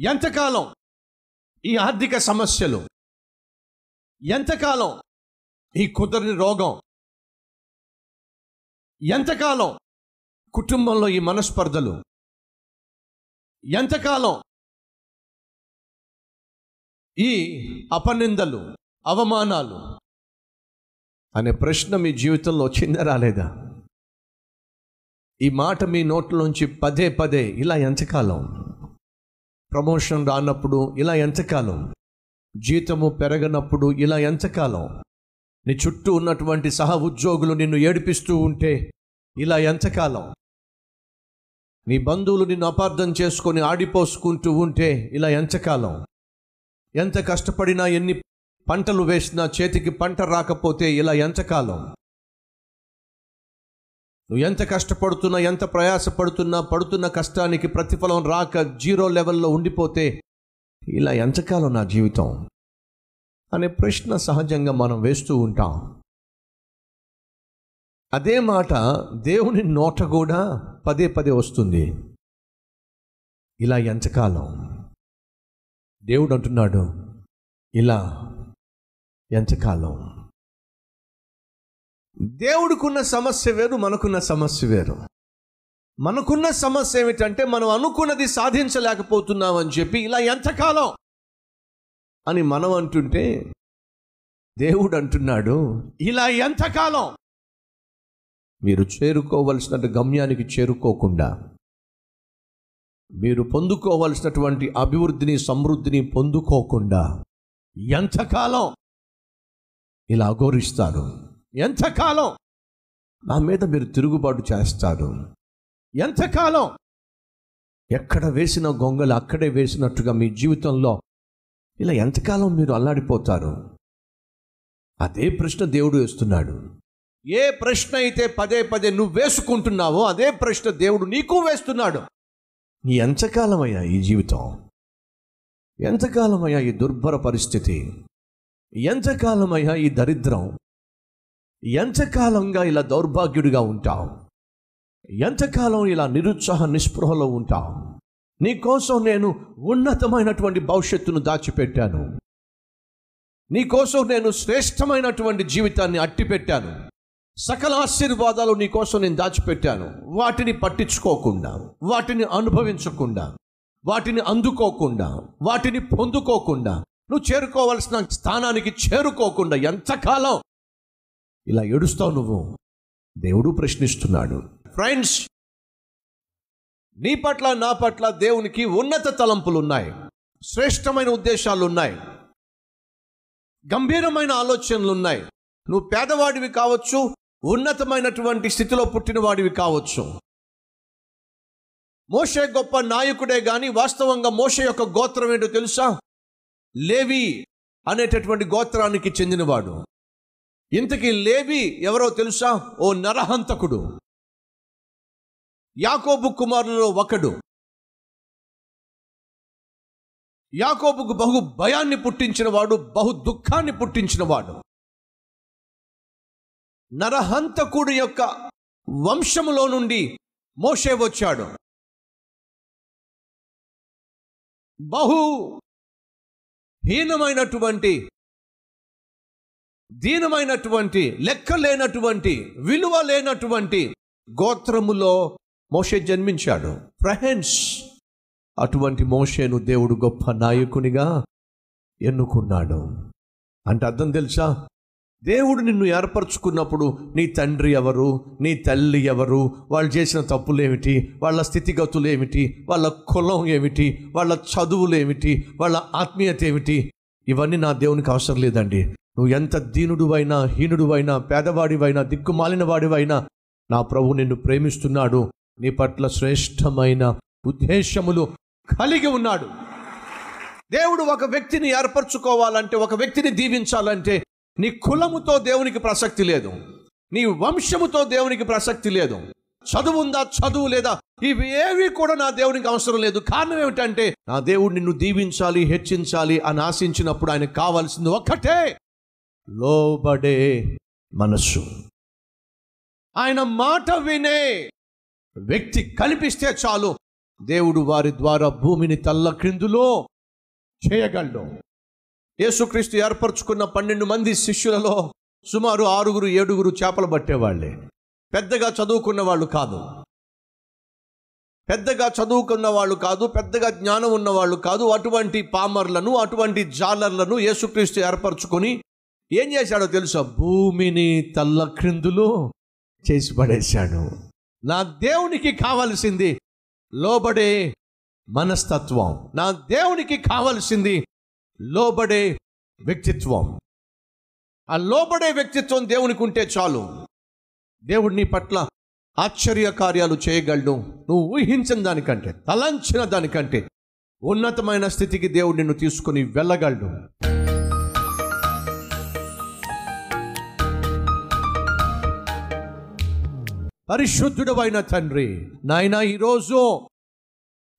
ఎంతకాలం? ఈ ఆర్థిక సమస్యలు. ఎంతకాలం? ఈ కుదరని రోగం. ఎంతకాలం? కుటుంబంలో ఈ మనస్పర్ధలు. ఎంతకాలం? ఈ అపనిందలు అవమానాలు అనే ప్రశ్న మీ జీవితంలో వచ్చిందా రాలేదా? ఈ మాట మీ నోట్లోంచి పదే పదే ఇలా ఎంతకాలం? ప్రమోషన్ రానప్పుడు ఇలా ఎంతకాలం? జీతము పెరగనప్పుడు ఇలా ఎంతకాలం? నీ చుట్టూ ఉన్నటువంటి సహ ఉద్యోగులు నిన్ను ఏడిపిస్తూ ఉంటే ఇలా ఎంతకాలం? నీ బంధువులు నిన్ను అపార్థం చేసుకొని ఆడిపోసుకుంటూ ఉంటే ఇలా ఎంతకాలం? ఎంత కష్టపడినా ఎన్ని పంటలు వేసినా చేతికి పంట రాకపోతే ఇలా ఎంతకాలం? నువ్వు ఎంత కష్టపడుతున్నా ఎంత ప్రయాసపడుతున్నా పడుతున్న కష్టానికి ప్రతిఫలం రాక జీరో లెవెల్లో ఉండిపోతే ఇలా ఎంతకాలం నా జీవితం? అనే ప్రశ్న సహజంగా మనం వేస్తూ ఉంటాం. అదే మాట దేవుని నోట కూడా పదే పదే వస్తుంది. ఇలా ఎంతకాలం? దేవుడు అంటున్నాడు ఇలా ఎంతకాలం? దేవుడికున్న సమస్య వేరు మనకున్న సమస్య వేరు. మనకున్న సమస్య ఏమిటంటే మనం అనుకున్నది సాధించలేకపోతున్నామని చెప్పి ఇలా ఎంతకాలం? అని మనం అంటుంటే దేవుడు అంటున్నాడు ఇలా ఎంతకాలం? మీరు చేరుకోవలసిన గమ్యానికి చేరుకోకుండా మీరు పొందుకోవలసినటువంటి అభివృద్ధిని సమృద్ధిని పొందుకోకుండా ఎంతకాలం? ఇలా అఘోరిస్తారు. ఎంతకాలం? నా మీద మీరు తిరుగుబాటు చేస్తారు ఎంతకాలం? ఎక్కడ వేసిన గొంగలు అక్కడే వేసినట్టుగా మీ జీవితంలో ఇలా ఎంతకాలం మీరు అల్లాడిపోతారు? అదే ప్రశ్న దేవుడు వేస్తున్నాడు. ఏ ప్రశ్న అయితే పదే పదే నువ్వు వేసుకుంటున్నావో అదే ప్రశ్న దేవుడు నీకు వేస్తున్నాడు. నీ ఎంతకాలమయ్యా ఈ జీవితం? ఎంతకాలమయ్యా ఈ దుర్భర పరిస్థితి? ఎంతకాలమయ్యా ఈ దరిద్రం? ఎంతకాలంగా ఇలా దౌర్భాగ్యుడిగా ఉంటావు? ఎంతకాలం ఇలా నిరుత్సాహ నిస్పృహలో ఉంటావు? నీకోసం నేను ఉన్నతమైనటువంటి భవిష్యత్తును దాచిపెట్టాను. నీకోసం నేను శ్రేష్టమైనటువంటి జీవితాన్ని అట్టిపెట్టాను. సకల ఆశీర్వాదాలు నీకోసం నేను దాచిపెట్టాను. వాటిని పట్టించుకోకుండా వాటిని అనుభవించకుండా వాటిని అందుకోకుండా వాటిని పొందుకోకుండా నువ్వు చేరుకోవాల్సిన స్థానానికి చేరుకోకుండా ఎంతకాలం ఇలా ఏడుస్తావు నువ్వు? దేవుడు ప్రశ్నిస్తున్నాడు. ఫ్రెండ్స్ నీ పట్ల నా పట్ల దేవునికి ఉన్నత తలంపులు ఉన్నాయి శ్రేష్టమైన ఉద్దేశాలు ఉన్నాయి గంభీరమైన ఆలోచనలు ఉన్నాయి నువ్వు పేదవాడివి కావచ్చు ఉన్నతమైనటువంటి స్థితిలో పుట్టినవాడివి కావచ్చు. మోషే గొప్ప నాయకుడే కానీ వాస్తవంగా మోషే యొక్క గోత్రం ఏంటో తెలుసా? లేవి అనేటటువంటి గోత్రానికి చెందినవాడు. ఇంతకీ లేవి ఎవరో తెలుసా? ఓ నరహంతకుడు. యాకోబు కుమారులలో ఒకడు. యాకోబుకు బహు భయాన్ని పుట్టించినవాడు బహు దుఃఖాన్ని పుట్టించినవాడు. నరహంతకుడు యొక్క వంశములో నుండి మోషే వచ్చాడు. బహు హీనమైనటువంటి దీనమైనటువంటి లెక్క లేనటువంటి విలువ లేనటువంటి గోత్రములో మోషే జన్మించాడు. ఫ్రెండ్స్ అటువంటి మోషేను దేవుడు గొప్ప నాయకునిగా ఎన్నుకున్నాడు. అంటే అర్థం తెలుసా? దేవుడు నిన్ను ఏర్పరచుకున్నప్పుడు నీ తండ్రి ఎవరు నీ తల్లి ఎవరు వాళ్ళు చేసిన తప్పులు ఏమిటి వాళ్ళ స్థితిగతులు ఏమిటి వాళ్ళ కులం ఏమిటి వాళ్ళ చదువులు ఏమిటి వాళ్ళ ఆత్మీయత ఏమిటి? ఇవన్నీ నా దేవునికి అవసరం లేదండి. నువ్వు ఎంత దీనుడువైనా హీనుడువైనా పేదవాడివైనా దిక్కుమాలిన వాడివైనా నా ప్రభు నిన్ను ప్రేమిస్తున్నాడు. నీ పట్ల శ్రేష్టమైన ఉద్దేశములు కలిగి ఉన్నాడు. దేవుడు ఒక వ్యక్తిని ఏర్పరచుకోవాలంటే ఒక వ్యక్తిని దీవించాలంటే నీ కులముతో దేవునికి ప్రసక్తి లేదు. నీ వంశముతో దేవునికి ప్రసక్తి లేదు. చదువు ఉందా? చదువు లేదా? ఇవి ఏవి కూడా నా దేవునికి అవసరం లేదు. కారణం ఏమిటంటే నా దేవుడు నిన్ను దీవించాలి హెచ్చించాలి అని ఆశించినప్పుడు ఆయన కావాల్సింది ఒక్కటే. లోబడే మనస్సు. ఆయన మాట వినే వ్యక్తి కనిపిస్తే చాలు. దేవుడు వారి ద్వారా భూమిని తల్ల క్రిందులో చేయగలడు. యేసుక్రీస్తు ఏర్పరచుకున్న పన్నెండు మంది శిష్యులలో సుమారు ఆరుగురు ఏడుగురు చేపలు పట్టేవాళ్ళే. పెద్దగా చదువుకున్న వాళ్ళు కాదు. పెద్దగా చదువుకున్న వాళ్ళు కాదు పెద్దగా జ్ఞానం ఉన్నవాళ్ళు కాదు. అటువంటి పామర్లను అటువంటి జాలర్లను యేసుక్రీస్తు ఏర్పరచుకొని ఏం చేశాడో తెలుసా? భూమిని తల్ల క్రిందులు చేసి పడేశాడు. నా దేవునికి కావలసింది లోబడే మనస్తత్వం. నా దేవునికి కావలసింది లోబడే వ్యక్తిత్వం. ఆ లోబడే వ్యక్తిత్వం దేవునికి ఉంటే చాలు. దేవుడు నీ పట్ల ఆశ్చర్య కార్యాలు చేయగలడు. నువ్వు ఊహించిన దానికంటే తలంచిన దానికంటే ఉన్నతమైన స్థితికి దేవుడు నిన్ను తీసుకుని వెళ్ళగలడు. పరిశుద్ధుడవైన తండ్రి నాయన ఈరోజు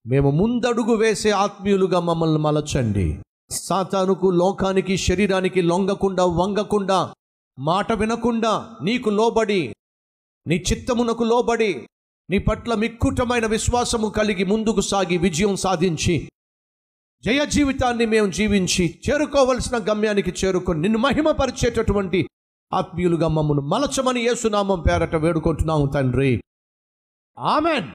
మేము ముందడుగు వేసే ఆత్మీయులుగా మమ్మల్ని మలచండి. సాతానుకు లోకానికి శరీరానికి లొంగకుండా వంగకుండా మాట వినకుండా నీకు లోబడి నీ చిత్తమునకు లోబడి నీ పట్ల మిక్కుటమైన విశ్వాసము కలిగి ముందుకు సాగి విజయం సాధించి జయ జీవితాన్ని మేము జీవించి చేరుకోవలసిన గమ్యానికి చేరుకొని నిన్ను మహిమపరిచేటటువంటి ఆత్మీయులుగా మమ్మను మలచమని యేసునామం పేరట వేడుకుంటున్నాము తండ్రి. ఆమెన్.